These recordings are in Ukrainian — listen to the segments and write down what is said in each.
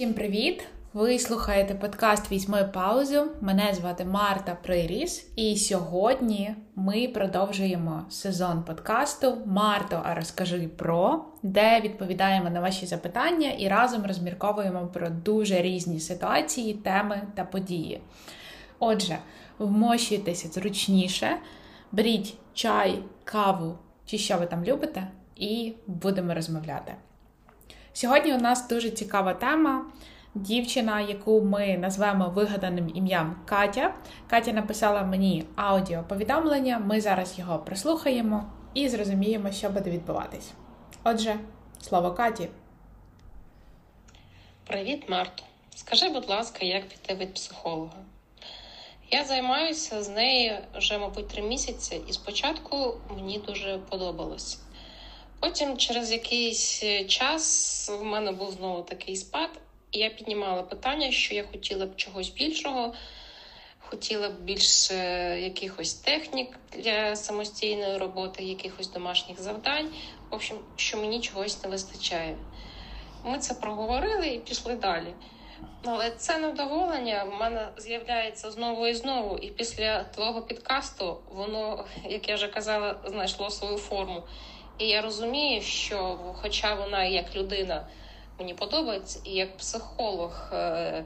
Всім привіт! Ви слухаєте подкаст Візьми паузу. Мене звати Марта Приріс, і сьогодні ми продовжуємо сезон подкасту Марто, а розкажи про, де відповідаємо на ваші запитання і разом розмірковуємо про дуже різні ситуації, теми та події. Отже, вмощуйтеся зручніше, беріть чай, каву чи що ви там любите, і будемо розмовляти. Сьогодні у нас дуже цікава тема. Дівчина, яку ми назвемо вигаданим ім'ям Катя. Катя написала мені аудіоповідомлення. Ми зараз його прослухаємо і зрозуміємо, що буде відбуватись. Отже, слово Каті. Привіт, Марто. Скажи, будь ласка, як піти від психолога? Я займаюся з нею вже, мабуть, три місяці, і спочатку мені дуже подобалось. Потім, через якийсь час, в мене був знову такий спад, і я піднімала питання, що я хотіла б чогось більшого, хотіла б більше якихось технік для самостійної роботи, якихось домашніх завдань. В общем, що мені чогось не вистачає. Ми це проговорили і пішли далі. Але це невдоволення в мене з'являється знову і знову. І після твого підкасту воно, як я вже казала, знайшло свою форму. І я розумію, що, хоча вона як людина мені подобається, і як психолог е,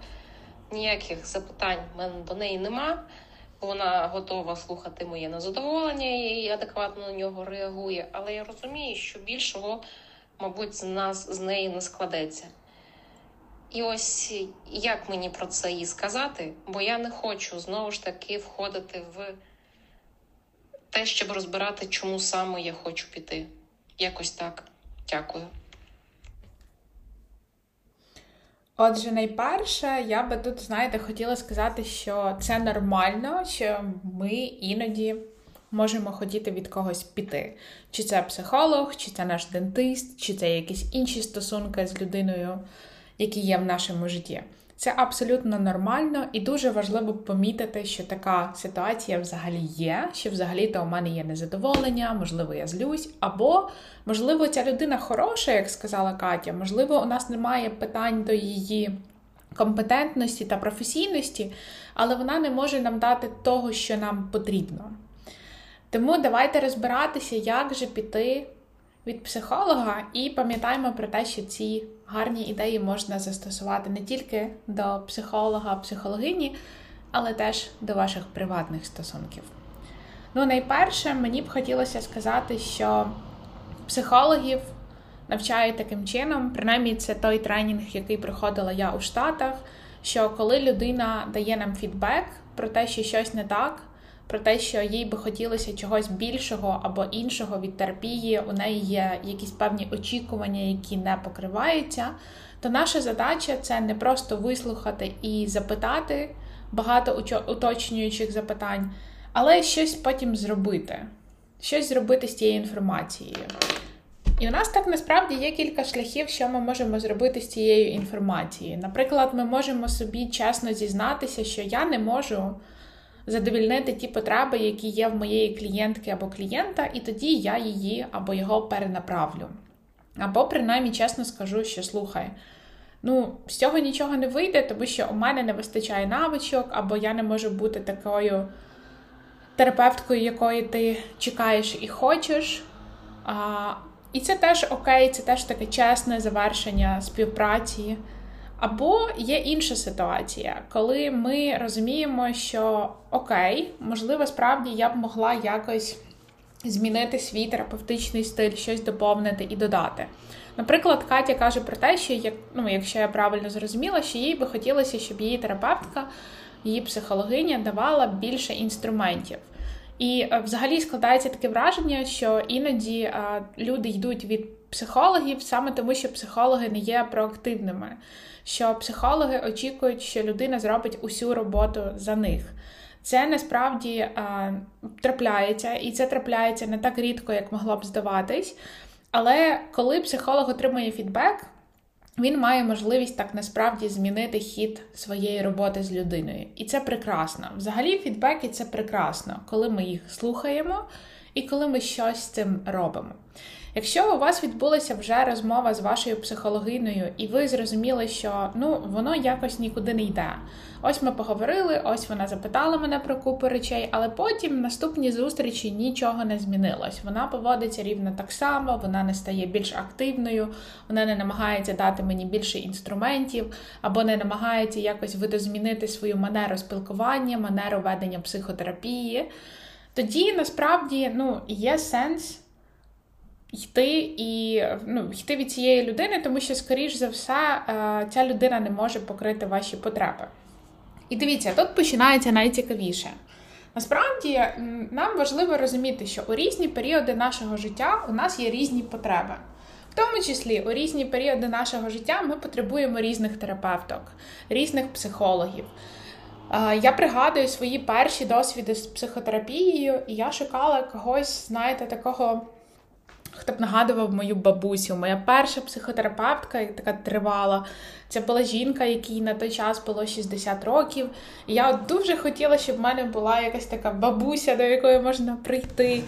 ніяких запитань в мене до неї нема. Вона готова слухати моє незадоволення і адекватно на нього реагує. Але я розумію, що більшого, мабуть, з нас з неї не складеться. І ось як мені про це їй сказати, бо я не хочу знову ж таки входити в те, щоб розбирати, чому саме я хочу піти. Якось так. Дякую. Отже, найперше, я би тут, знаєте, хотіла сказати, що це нормально, що ми іноді можемо хотіти від когось піти. Чи це психолог, чи це наш дентист, чи це якісь інші стосунки з людиною, які є в нашому житті. Це абсолютно нормально і дуже важливо помітити, що така ситуація взагалі є, що взагалі-то у мене є незадоволення, можливо, я злюсь, або, можливо, ця людина хороша, як сказала Катя, можливо, у нас немає питань до її компетентності та професійності, але вона не може нам дати того, що нам потрібно. Тому давайте розбиратися, як же піти від психолога, і пам'ятаємо про те, що ці гарні ідеї можна застосувати не тільки до психолога, психологині, але теж до ваших приватних стосунків. Ну, найперше, мені б хотілося сказати, що психологів навчають таким чином, принаймні, це той тренінг, який проходила я у Штатах. Що коли людина дає нам фідбек про те, що щось не так, про те, що їй би хотілося чогось більшого або іншого від терапії, у неї є якісь певні очікування, які не покриваються, то наша задача це не просто вислухати і запитати багато уточнюючих запитань, але щось потім зробити, щось зробити з тією інформацією. І у нас так насправді є кілька шляхів, що ми можемо зробити з цією інформацією. Наприклад, ми можемо собі чесно зізнатися, що я не можу задовільнити ті потреби, які є в моєї клієнтки або клієнта, і тоді я її або його перенаправлю. Або, принаймні, чесно скажу, що слухай. Ну, з цього нічого не вийде, тому що у мене не вистачає навичок, або я не можу бути такою терапевткою, якої ти чекаєш і хочеш. А, І це теж окей, це теж таке чесне завершення співпраці. Або є інша ситуація, коли ми розуміємо, що окей, можливо, справді я б могла якось змінити свій терапевтичний стиль, щось доповнити і додати. Наприклад, Катя каже про те, що як, ну, якщо я правильно зрозуміла, що їй би хотілося, щоб її терапевтка, її психологиня давала більше інструментів. І е, взагалі складається таке враження, що іноді а, люди йдуть від психологів саме тому, що психологи не є проактивними що психологи очікують, що людина зробить усю роботу за них. Це насправді а, трапляється, і це трапляється не так рідко, як могло б здаватись. Але коли психолог отримує фідбек, він має можливість так насправді змінити хід своєї роботи з людиною. І це прекрасно. Взагалі, фідбеки це прекрасно, коли ми їх слухаємо і коли ми щось з цим робимо. Якщо у вас відбулася вже розмова з вашою психологиною, і ви зрозуміли, що ну воно якось нікуди не йде. Ось ми поговорили, ось вона запитала мене про купу речей, але потім наступні зустрічі нічого не змінилось. Вона поводиться рівно так само, вона не стає більш активною, вона не намагається дати мені більше інструментів, або не намагається якось видозмінити свою манеру спілкування, манеру ведення психотерапії. Тоді насправді ну, є сенс йти і ну, йти від цієї людини, тому що, скоріш за все, ця людина не може покрити ваші потреби. І дивіться, тут починається найцікавіше. Насправді, нам важливо розуміти, що у різні періоди нашого життя у нас є різні потреби. В тому числі у різні періоди нашого життя ми потребуємо різних терапевток, різних психологів. Е, я пригадую свої перші досвіди з психотерапією, і я шукала когось, знаєте, такого хто б нагадував мою бабусю. Моя перша психотерапевтка, така тривала, це була жінка, якій на той час було 60 років. І я дуже хотіла, щоб в мене була якась така бабуся, до якої можна прийти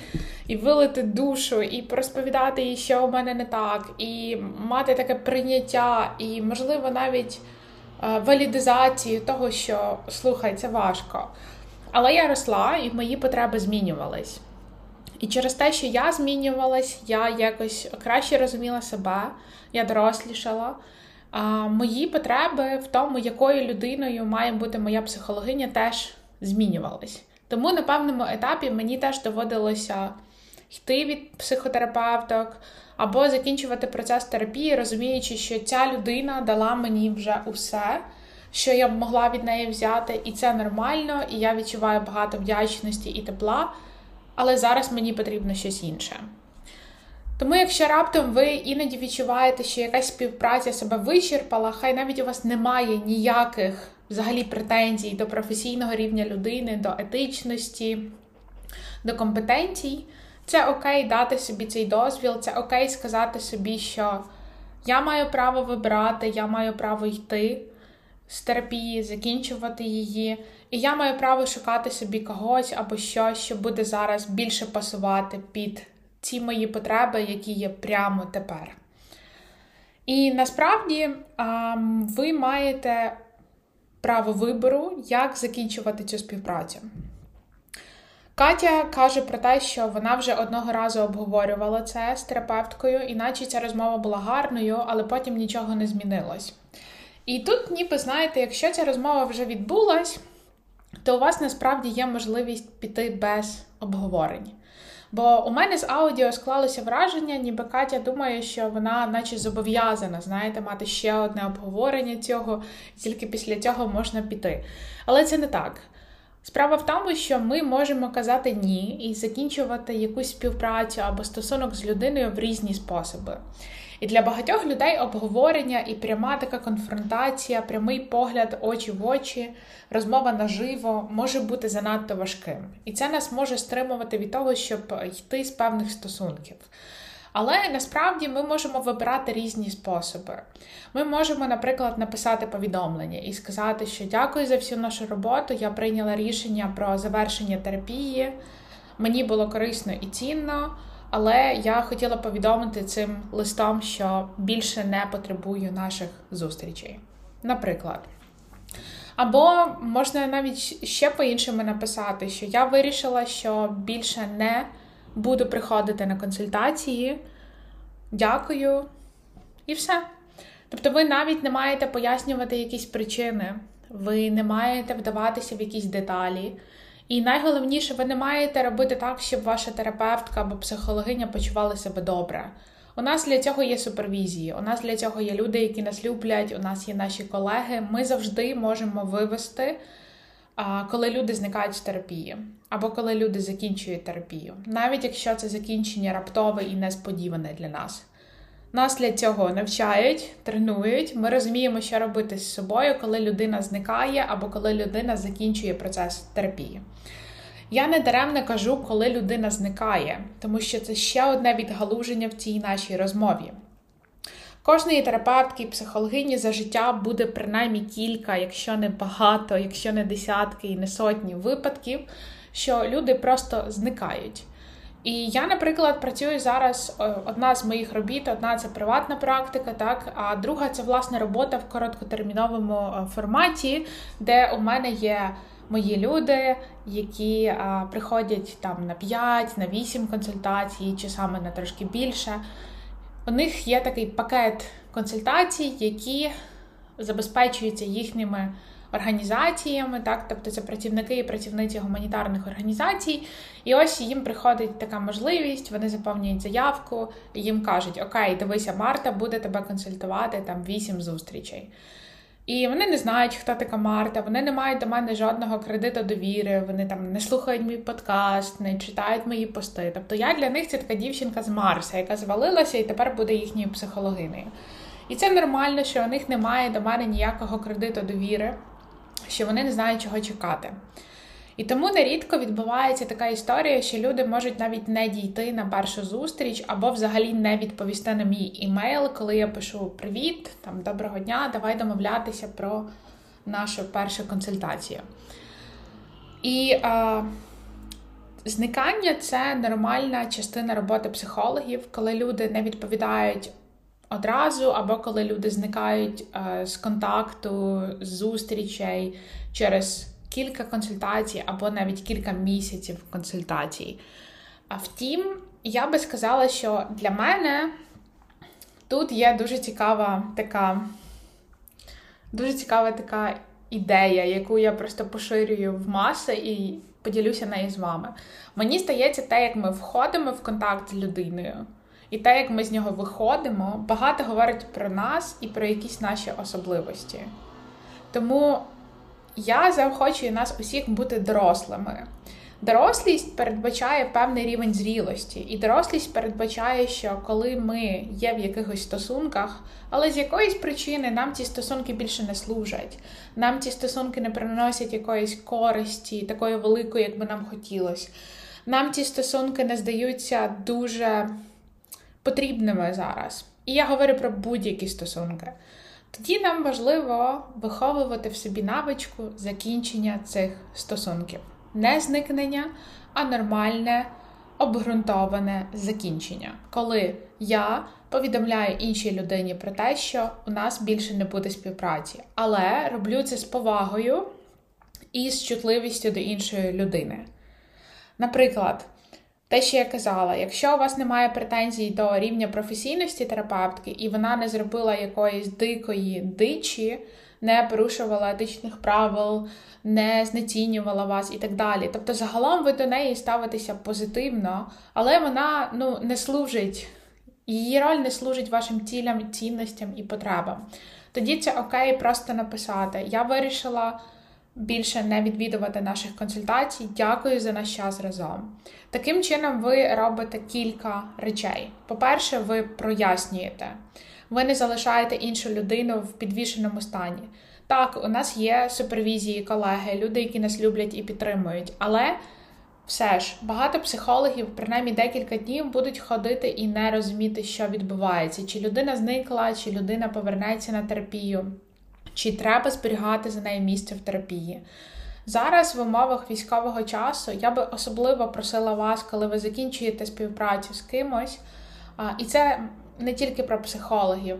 і вилити душу, і розповідати їй, що у мене не так, і мати таке прийняття, і, можливо, навіть е, валідизацію того, що слухай, це важко. Але я росла, і мої потреби змінювались. І через те, що я змінювалась, я якось краще розуміла себе, я дорослішала. А Мої потреби в тому, якою людиною має бути моя психологиня, теж змінювались. Тому на певному етапі мені теж доводилося йти від психотерапевток або закінчувати процес терапії, розуміючи, що ця людина дала мені вже усе, що я могла від неї взяти, і це нормально, і я відчуваю багато вдячності і тепла але зараз мені потрібно щось інше. Тому, якщо раптом ви іноді відчуваєте, що якась співпраця себе вичерпала, хай навіть у вас немає ніяких взагалі претензій до професійного рівня людини, до етичності, до компетенцій, це окей дати собі цей дозвіл, це окей сказати собі, що я маю право вибирати, я маю право йти з терапії, закінчувати її. І я маю право шукати собі когось або щось, що буде зараз більше пасувати під ці мої потреби, які є прямо тепер. І насправді ви маєте право вибору, як закінчувати цю співпрацю. Катя каже про те, що вона вже одного разу обговорювала це з терапевткою, іначе ця розмова була гарною, але потім нічого не змінилось. І тут, ніби знаєте, якщо ця розмова вже відбулась, то у вас насправді є можливість піти без обговорень. Бо у мене з аудіо склалося враження, ніби Катя думає, що вона, наче зобов'язана, знаєте, мати ще одне обговорення цього, і тільки після цього можна піти. Але це не так. Справа в тому, що ми можемо казати ні і закінчувати якусь співпрацю або стосунок з людиною в різні способи. І для багатьох людей обговорення і пряма така конфронтація, прямий погляд очі в очі, розмова наживо може бути занадто важким. І це нас може стримувати від того, щоб йти з певних стосунків. Але насправді ми можемо вибирати різні способи. Ми можемо, наприклад, написати повідомлення і сказати, що дякую за всю нашу роботу. Я прийняла рішення про завершення терапії. Мені було корисно і цінно. Але я хотіла повідомити цим листом, що більше не потребую наших зустрічей. Наприклад. Або можна навіть ще по-іншому написати, що я вирішила, що більше не буду приходити на консультації. Дякую. І все. Тобто, ви навіть не маєте пояснювати якісь причини, ви не маєте вдаватися в якісь деталі. І найголовніше, ви не маєте робити так, щоб ваша терапевтка або психологиня почували себе добре. У нас для цього є супервізії, у нас для цього є люди, які нас люблять, у нас є наші колеги. Ми завжди можемо вивести, коли люди зникають з терапії, або коли люди закінчують терапію, навіть якщо це закінчення раптове і несподіване для нас. Нас для цього навчають, тренують. Ми розуміємо, що робити з собою, коли людина зникає або коли людина закінчує процес терапії. Я не даремно кажу, коли людина зникає, тому що це ще одне відгалуження в цій нашій розмові. Кожної терапевтки, психологині за життя буде принаймні кілька, якщо не багато, якщо не десятки і не сотні випадків, що люди просто зникають. І я, наприклад, працюю зараз. Е, одна з моїх робіт, одна це приватна практика, так а друга це власне робота в короткотерміновому е, форматі, де у мене є мої люди, які а, е, приходять там на 5, на 8 консультацій, чи саме на трошки більше. У них є такий пакет консультацій, які забезпечуються їхніми організаціями, так, тобто це працівники і працівниці гуманітарних організацій. І ось їм приходить така можливість, вони заповнюють заявку, і їм кажуть: Окей, дивися, Марта буде тебе консультувати там вісім зустрічей. І вони не знають, хто така Марта, вони не мають до мене жодного кредиту довіри, вони там не слухають мій подкаст, не читають мої пости. Тобто я для них це така дівчинка з Марса, яка звалилася і тепер буде їхньою психологинею. І це нормально, що у них немає до мене ніякого кредиту довіри що вони не знають, чого чекати. І тому нерідко відбувається така історія, що люди можуть навіть не дійти на першу зустріч або взагалі не відповісти на мій імейл, коли я пишу Привіт, там доброго дня, давай домовлятися про нашу першу консультацію. І а, зникання це нормальна частина роботи психологів, коли люди не відповідають одразу, або коли люди зникають е, з контакту, з зустрічей через кілька консультацій, або навіть кілька місяців консультацій. А втім, я би сказала, що для мене тут є дуже цікава така, дуже цікава така ідея, яку я просто поширюю в маси і поділюся нею з вами. Мені здається, те, як ми входимо в контакт з людиною. І те, як ми з нього виходимо, багато говорить про нас і про якісь наші особливості. Тому я заохочую нас усіх бути дорослими. Дорослість передбачає певний рівень зрілості, і дорослість передбачає, що коли ми є в якихось стосунках, але з якоїсь причини нам ці стосунки більше не служать, нам ці стосунки не приносять якоїсь користі, такої великої, як би нам хотілося. Нам ці стосунки не здаються дуже потрібними зараз. І я говорю про будь-які стосунки. Тоді нам важливо виховувати в собі навичку закінчення цих стосунків. Не зникнення, а нормальне, обґрунтоване закінчення. Коли я повідомляю іншій людині про те, що у нас більше не буде співпраці, але роблю це з повагою і з чутливістю до іншої людини. Наприклад, те, що я казала, якщо у вас немає претензій до рівня професійності терапевтки, і вона не зробила якоїсь дикої дичі, не порушувала етичних правил, не знецінювала вас і так далі. Тобто, загалом ви до неї ставитеся позитивно, але вона ну, не служить, її роль не служить вашим цілям, цінностям і потребам. Тоді це окей, просто написати. Я вирішила більше не відвідувати наших консультацій. Дякую за наш час разом. Таким чином, ви робите кілька речей. По-перше, ви прояснюєте, ви не залишаєте іншу людину в підвішеному стані. Так, у нас є супервізії, колеги, люди, які нас люблять і підтримують, але. Все ж, багато психологів, принаймні декілька днів, будуть ходити і не розуміти, що відбувається, чи людина зникла, чи людина повернеться на терапію чи треба зберігати за нею місце в терапії. Зараз в умовах військового часу я би особливо просила вас, коли ви закінчуєте співпрацю з кимось, і це не тільки про психологів.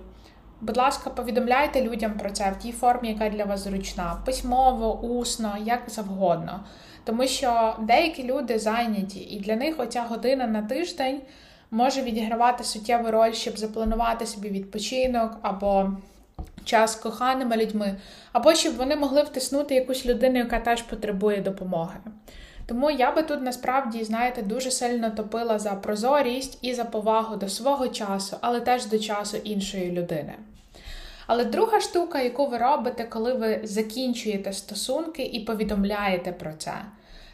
Будь ласка, повідомляйте людям про це в тій формі, яка для вас зручна, письмово, усно, як завгодно. Тому що деякі люди зайняті, і для них оця година на тиждень може відігравати суттєву роль, щоб запланувати собі відпочинок або час коханими людьми, або щоб вони могли втиснути якусь людину, яка теж потребує допомоги. Тому я би тут насправді, знаєте, дуже сильно топила за прозорість і за повагу до свого часу, але теж до часу іншої людини. Але друга штука, яку ви робите, коли ви закінчуєте стосунки і повідомляєте про це,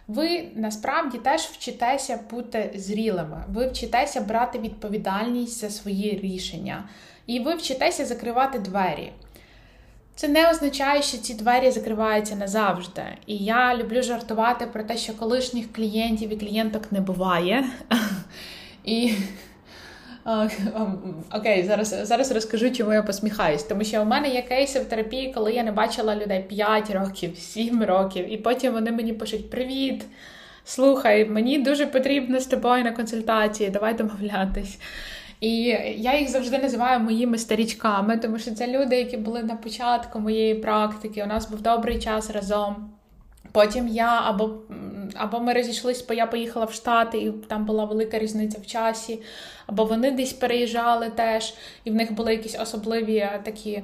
ви насправді теж вчитеся бути зрілими, ви вчитеся брати відповідальність за свої рішення, і ви вчитеся закривати двері. Це не означає, що ці двері закриваються назавжди. І я люблю жартувати про те, що колишніх клієнтів і клієнток не буває. І окей, зараз зараз розкажу, чому я посміхаюсь. Тому що у мене є кейси в терапії, коли я не бачила людей 5 років, 7 років, і потім вони мені пишуть: Привіт! слухай, мені дуже потрібно з тобою на консультації, давай домовлятись. І я їх завжди називаю моїми старічками, тому що це люди, які були на початку моєї практики. У нас був добрий час разом. Потім я або або ми розійшлися, бо я поїхала в Штати, і там була велика різниця в часі, або вони десь переїжджали теж, і в них були якісь особливі такі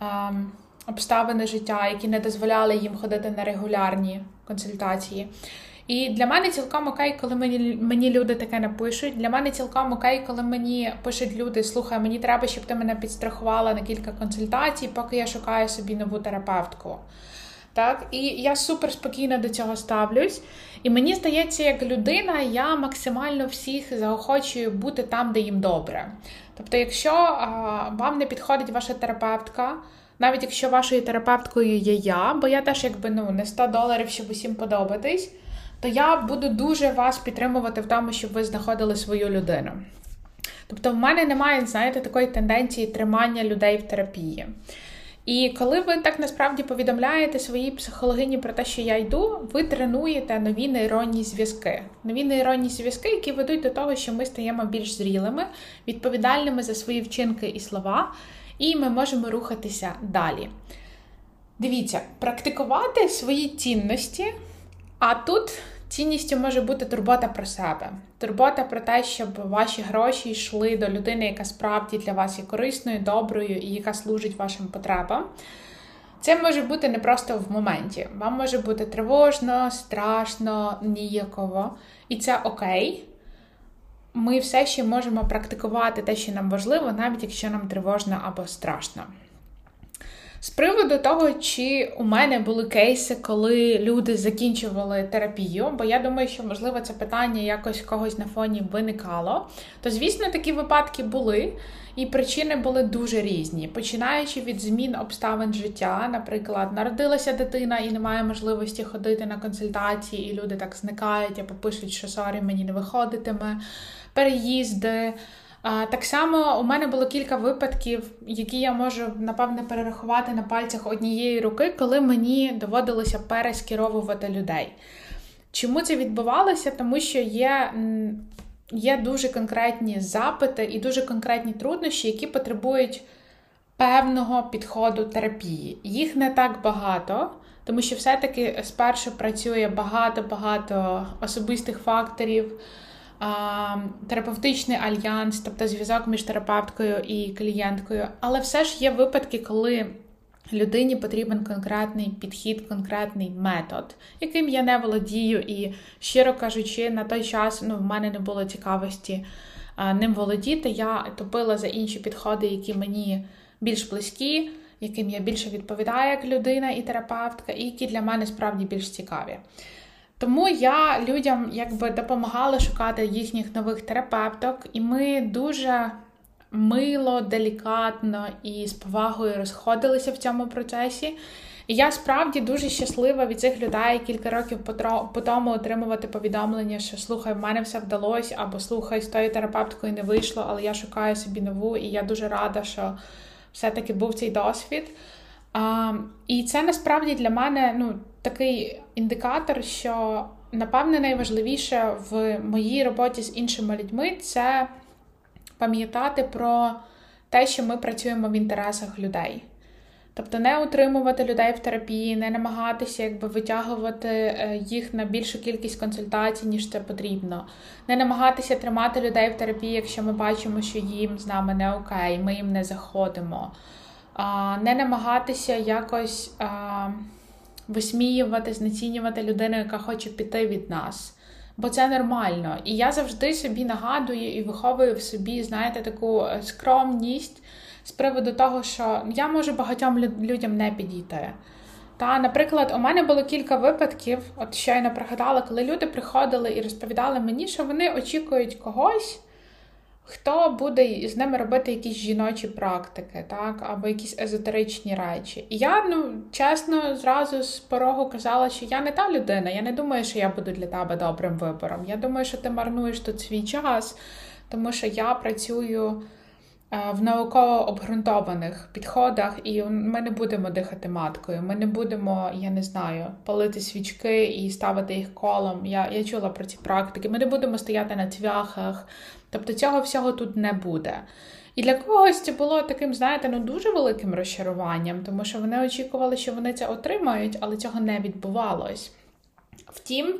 ем, обставини життя, які не дозволяли їм ходити на регулярні консультації. І для мене цілком окей, коли мені мені люди таке напишуть. Для мене цілком окей, коли мені пишуть люди: слухай, мені треба, щоб ти мене підстрахувала на кілька консультацій, поки я шукаю собі нову терапевтку. Так, І я супер спокійно до цього ставлюсь. І мені здається, як людина, я максимально всіх заохочую бути там, де їм добре. Тобто, якщо а, вам не підходить ваша терапевтка, навіть якщо вашою терапевткою є я, бо я теж якби ну не 100 доларів, щоб усім подобатись, то я буду дуже вас підтримувати в тому, щоб ви знаходили свою людину. Тобто, в мене немає, знаєте, такої тенденції тримання людей в терапії. І коли ви так насправді повідомляєте своїй психологині про те, що я йду, ви тренуєте нові нейронні зв'язки. Нові нейронні зв'язки, які ведуть до того, що ми стаємо більш зрілими, відповідальними за свої вчинки і слова, і ми можемо рухатися далі. Дивіться, практикувати свої цінності, а тут Цінністю може бути турбота про себе, турбота про те, щоб ваші гроші йшли до людини, яка справді для вас є корисною, доброю і яка служить вашим потребам. Це може бути не просто в моменті. Вам може бути тривожно, страшно, ніяково. І це окей. Ми все ще можемо практикувати те, що нам важливо, навіть якщо нам тривожно або страшно. З приводу того, чи у мене були кейси, коли люди закінчували терапію, бо я думаю, що, можливо, це питання якось когось на фоні виникало, то, звісно, такі випадки були, і причини були дуже різні. Починаючи від змін обставин життя, наприклад, народилася дитина і немає можливості ходити на консультації, і люди так зникають або пишуть, що sorry, мені не виходитиме, переїзди. Так само у мене було кілька випадків, які я можу напевне перерахувати на пальцях однієї руки, коли мені доводилося перескеровувати людей. Чому це відбувалося? Тому що є є дуже конкретні запити і дуже конкретні труднощі, які потребують певного підходу терапії. Їх не так багато, тому що все-таки спершу працює багато-багато особистих факторів терапевтичний альянс, тобто зв'язок між терапевткою і клієнткою. Але все ж є випадки, коли людині потрібен конкретний підхід, конкретний метод, яким я не володію, і, щиро кажучи, на той час ну, в мене не було цікавості ним володіти. Я топила за інші підходи, які мені більш близькі. Яким я більше відповідаю як людина і терапевтка, і які для мене справді більш цікаві. Тому я людям якби допомагала шукати їхніх нових терапевток, і ми дуже мило, делікатно і з повагою розходилися в цьому процесі. І я справді дуже щаслива від цих людей кілька років по тому отримувати повідомлення, що слухай, в мене все вдалося, або слухай, з тою терапевткою не вийшло, але я шукаю собі нову, і я дуже рада, що все-таки був цей досвід. А, І це насправді для мене ну, такий індикатор, що напевне найважливіше в моїй роботі з іншими людьми це пам'ятати про те, що ми працюємо в інтересах людей. Тобто не утримувати людей в терапії, не намагатися якби витягувати е, їх на більшу кількість консультацій, ніж це потрібно, не намагатися тримати людей в терапії, якщо ми бачимо, що їм з нами не окей, ми їм не заходимо, не намагатися якось висміювати, знецінювати людину, яка хоче піти від нас. Бо це нормально. І я завжди собі нагадую і виховую в собі, знаєте, таку е, скромність з приводу того, що я можу багатьом людям не підійти. Та, наприклад, у мене було кілька випадків, от щойно пригадала, коли люди приходили і розповідали мені, що вони очікують когось, Хто буде з ними робити якісь жіночі практики, так, або якісь езотеричні речі. І я, ну, чесно, зразу з порогу казала, що я не та людина, я не думаю, що я буду для тебе добрим вибором. Я думаю, що ти марнуєш тут свій час, тому що я працюю в науково обґрунтованих підходах, і ми не будемо дихати маткою. Ми не будемо, я не знаю, палити свічки і ставити їх колом. Я я чула про ці практики. Ми не будемо стояти на цвяхах. Тобто цього всього тут не буде. І для когось це було таким, знаєте, ну дуже великим розчаруванням, тому що вони очікували, що вони це отримають, але цього не відбувалось. Втім,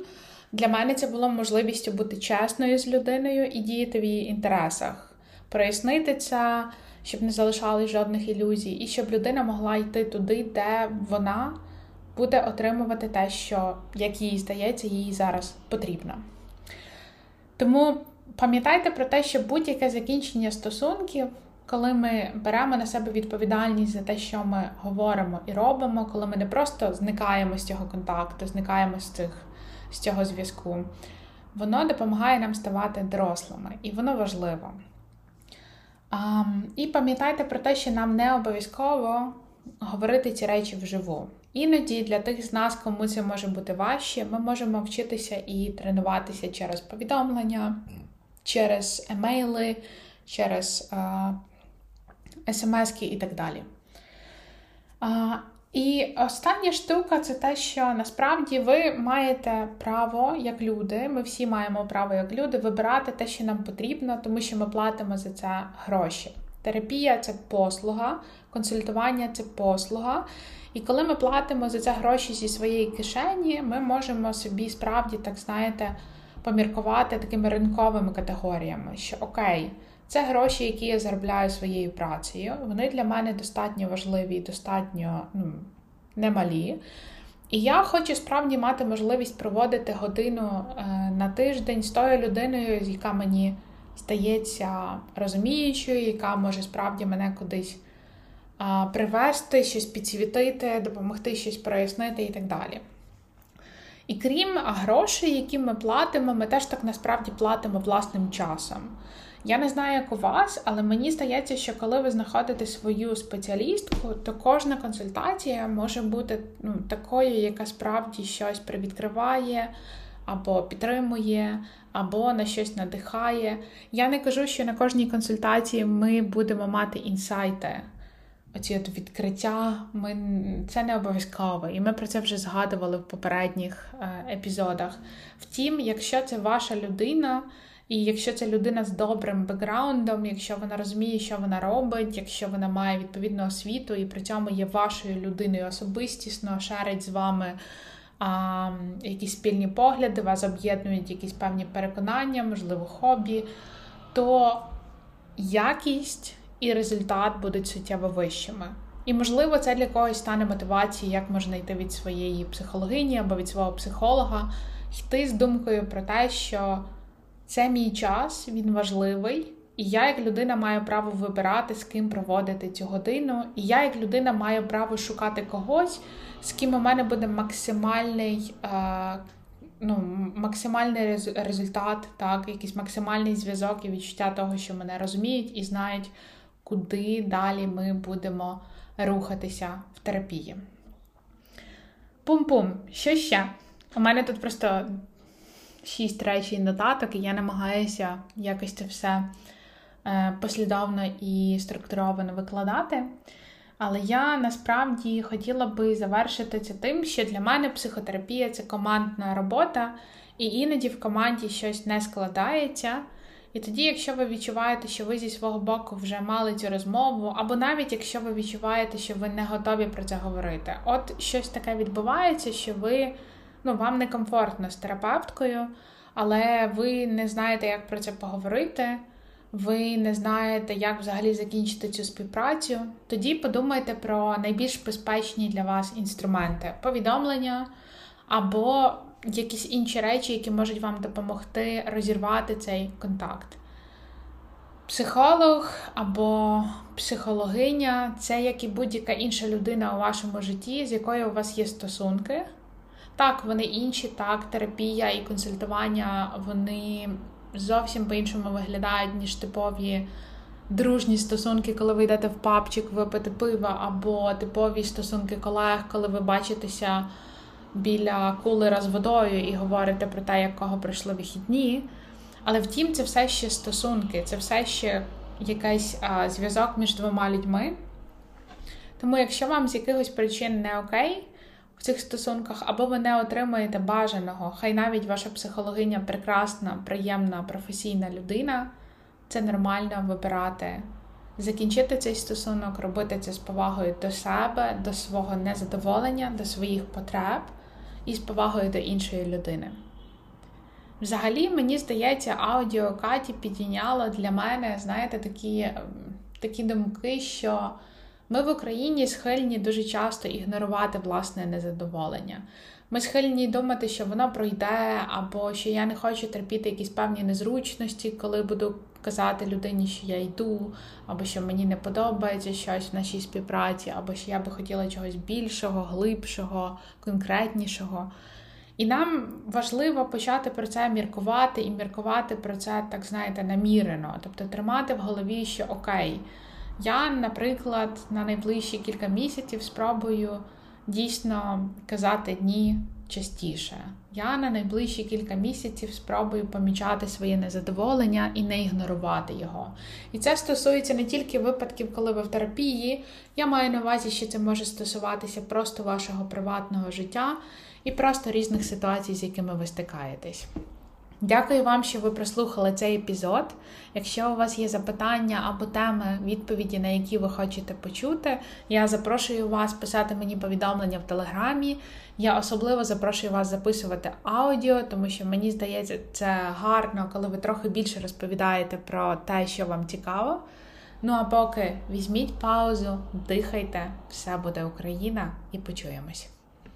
для мене це було можливістю бути чесною з людиною і діяти в її інтересах, прояснити це, щоб не залишалось жодних ілюзій, і щоб людина могла йти туди, де вона буде отримувати те, що, як їй здається, їй зараз потрібно. Тому пам'ятайте про те, що будь-яке закінчення стосунків, коли ми беремо на себе відповідальність за те, що ми говоримо і робимо, коли ми не просто зникаємо з цього контакту, зникаємо з цих, з цього зв'язку, воно допомагає нам ставати дорослими, і воно важливо. А, і пам'ятайте про те, що нам не обов'язково говорити ці речі вживу. Іноді для тих з нас, кому це може бути важче, ми можемо вчитися і тренуватися через повідомлення, через емейли, через смски і так далі. А, І остання штука це те, що насправді ви маєте право, як люди, ми всі маємо право, як люди, вибирати те, що нам потрібно, тому що ми платимо за це гроші. Терапія це послуга, консультування це послуга. І коли ми платимо за це гроші зі своєї кишені, ми можемо собі справді, так знаєте, поміркувати такими ринковими категоріями, що окей, це гроші, які я заробляю своєю працею. Вони для мене достатньо важливі достатньо ну, немалі. І я хочу справді мати можливість проводити годину е, на тиждень з тою людиною, яка мені стається розуміючою, яка може справді мене кудись привести, щось підсвітити, допомогти щось прояснити і так далі. І крім грошей, які ми платимо, ми теж так насправді платимо власним часом. Я не знаю, як у вас, але мені здається, що коли ви знаходите свою спеціалістку, то кожна консультація може бути ну, такою, яка справді щось привідкриває, або підтримує, або на щось надихає. Я не кажу, що на кожній консультації ми будемо мати інсайти оці от відкриття, ми це не обов'язково, і ми про це вже згадували в попередніх е, епізодах. Втім, якщо це ваша людина, і якщо це людина з добрим бекграундом, якщо вона розуміє, що вона робить, якщо вона має відповідну освіту і при цьому є вашою людиною особистісно, шарить з вами а, якісь спільні погляди, вас об'єднують якісь певні переконання, можливо, хобі, то якість і результат будуть суттєво вищими. І, можливо, це для когось стане мотивацією, як можна йти від своєї психологині або від свого психолога, йти з думкою про те, що це мій час, він важливий, і я, як людина, маю право вибирати, з ким проводити цю годину. І я, як людина, маю право шукати когось, з ким у мене буде максимальний. Е- ну, максимальний результат, так, якийсь максимальний зв'язок і відчуття того, що мене розуміють і знають, куди далі ми будемо рухатися в терапії. Пум-пум, що ще? У мене тут просто шість речень нотаток, і я намагаюся якось це все е, послідовно і структуровано викладати. Але я насправді хотіла би завершити це тим, що для мене психотерапія це командна робота, і іноді в команді щось не складається. І тоді, якщо ви відчуваєте, що ви зі свого боку вже мали цю розмову, або навіть якщо ви відчуваєте, що ви не готові про це говорити, от щось таке відбувається, що ви ну, вам некомфортно з терапевткою, але ви не знаєте, як про це поговорити, ви не знаєте, як взагалі закінчити цю співпрацю, тоді подумайте про найбільш безпечні для вас інструменти повідомлення або якісь інші речі, які можуть вам допомогти розірвати цей контакт. Психолог або психологиня це як і будь-яка інша людина у вашому житті, з якою у вас є стосунки. Так, вони інші, так, терапія і консультування, вони зовсім по-іншому виглядають, ніж типові дружні стосунки, коли ви йдете в папчик випити пива, або типові стосунки колег, коли ви бачитеся біля кулера з водою і говорите про те, як кого пройшли вихідні. Але втім, це все ще стосунки, це все ще якийсь зв'язок між двома людьми. Тому, якщо вам з якихось причин не окей в цих стосунках, або ви не отримуєте бажаного, хай навіть ваша психологиня прекрасна, приємна, професійна людина, це нормально вибирати. Закінчити цей стосунок, робити це з повагою до себе, до свого незадоволення, до своїх потреб і з повагою до іншої людини. Взагалі, мені здається, аудіо Каті підійняло для мене, знаєте, такі, ем, такі думки, що ми в Україні схильні дуже часто ігнорувати власне незадоволення. Ми схильні думати, що воно пройде, або що я не хочу терпіти якісь певні незручності, коли буду казати людині, що я йду, або що мені не подобається щось в нашій співпраці, або що я би хотіла чогось більшого, глибшого, конкретнішого. І нам важливо почати про це міркувати і міркувати про це, так знаєте, намірено. Тобто тримати в голові, що окей, я, наприклад, на найближчі кілька місяців спробую дійсно казати ні частіше. Я на найближчі кілька місяців спробую помічати своє незадоволення і не ігнорувати його. І це стосується не тільки випадків, коли ви в терапії. Я маю на увазі, що це може стосуватися просто вашого приватного життя і просто різних ситуацій, з якими ви стикаєтесь. Дякую вам, що ви прослухали цей епізод. Якщо у вас є запитання або теми, відповіді, на які ви хочете почути, я запрошую вас писати мені повідомлення в Телеграмі. Я особливо запрошую вас записувати аудіо, тому що мені здається, це гарно, коли ви трохи більше розповідаєте про те, що вам цікаво. Ну а поки візьміть паузу, дихайте, все буде Україна, і почуємось.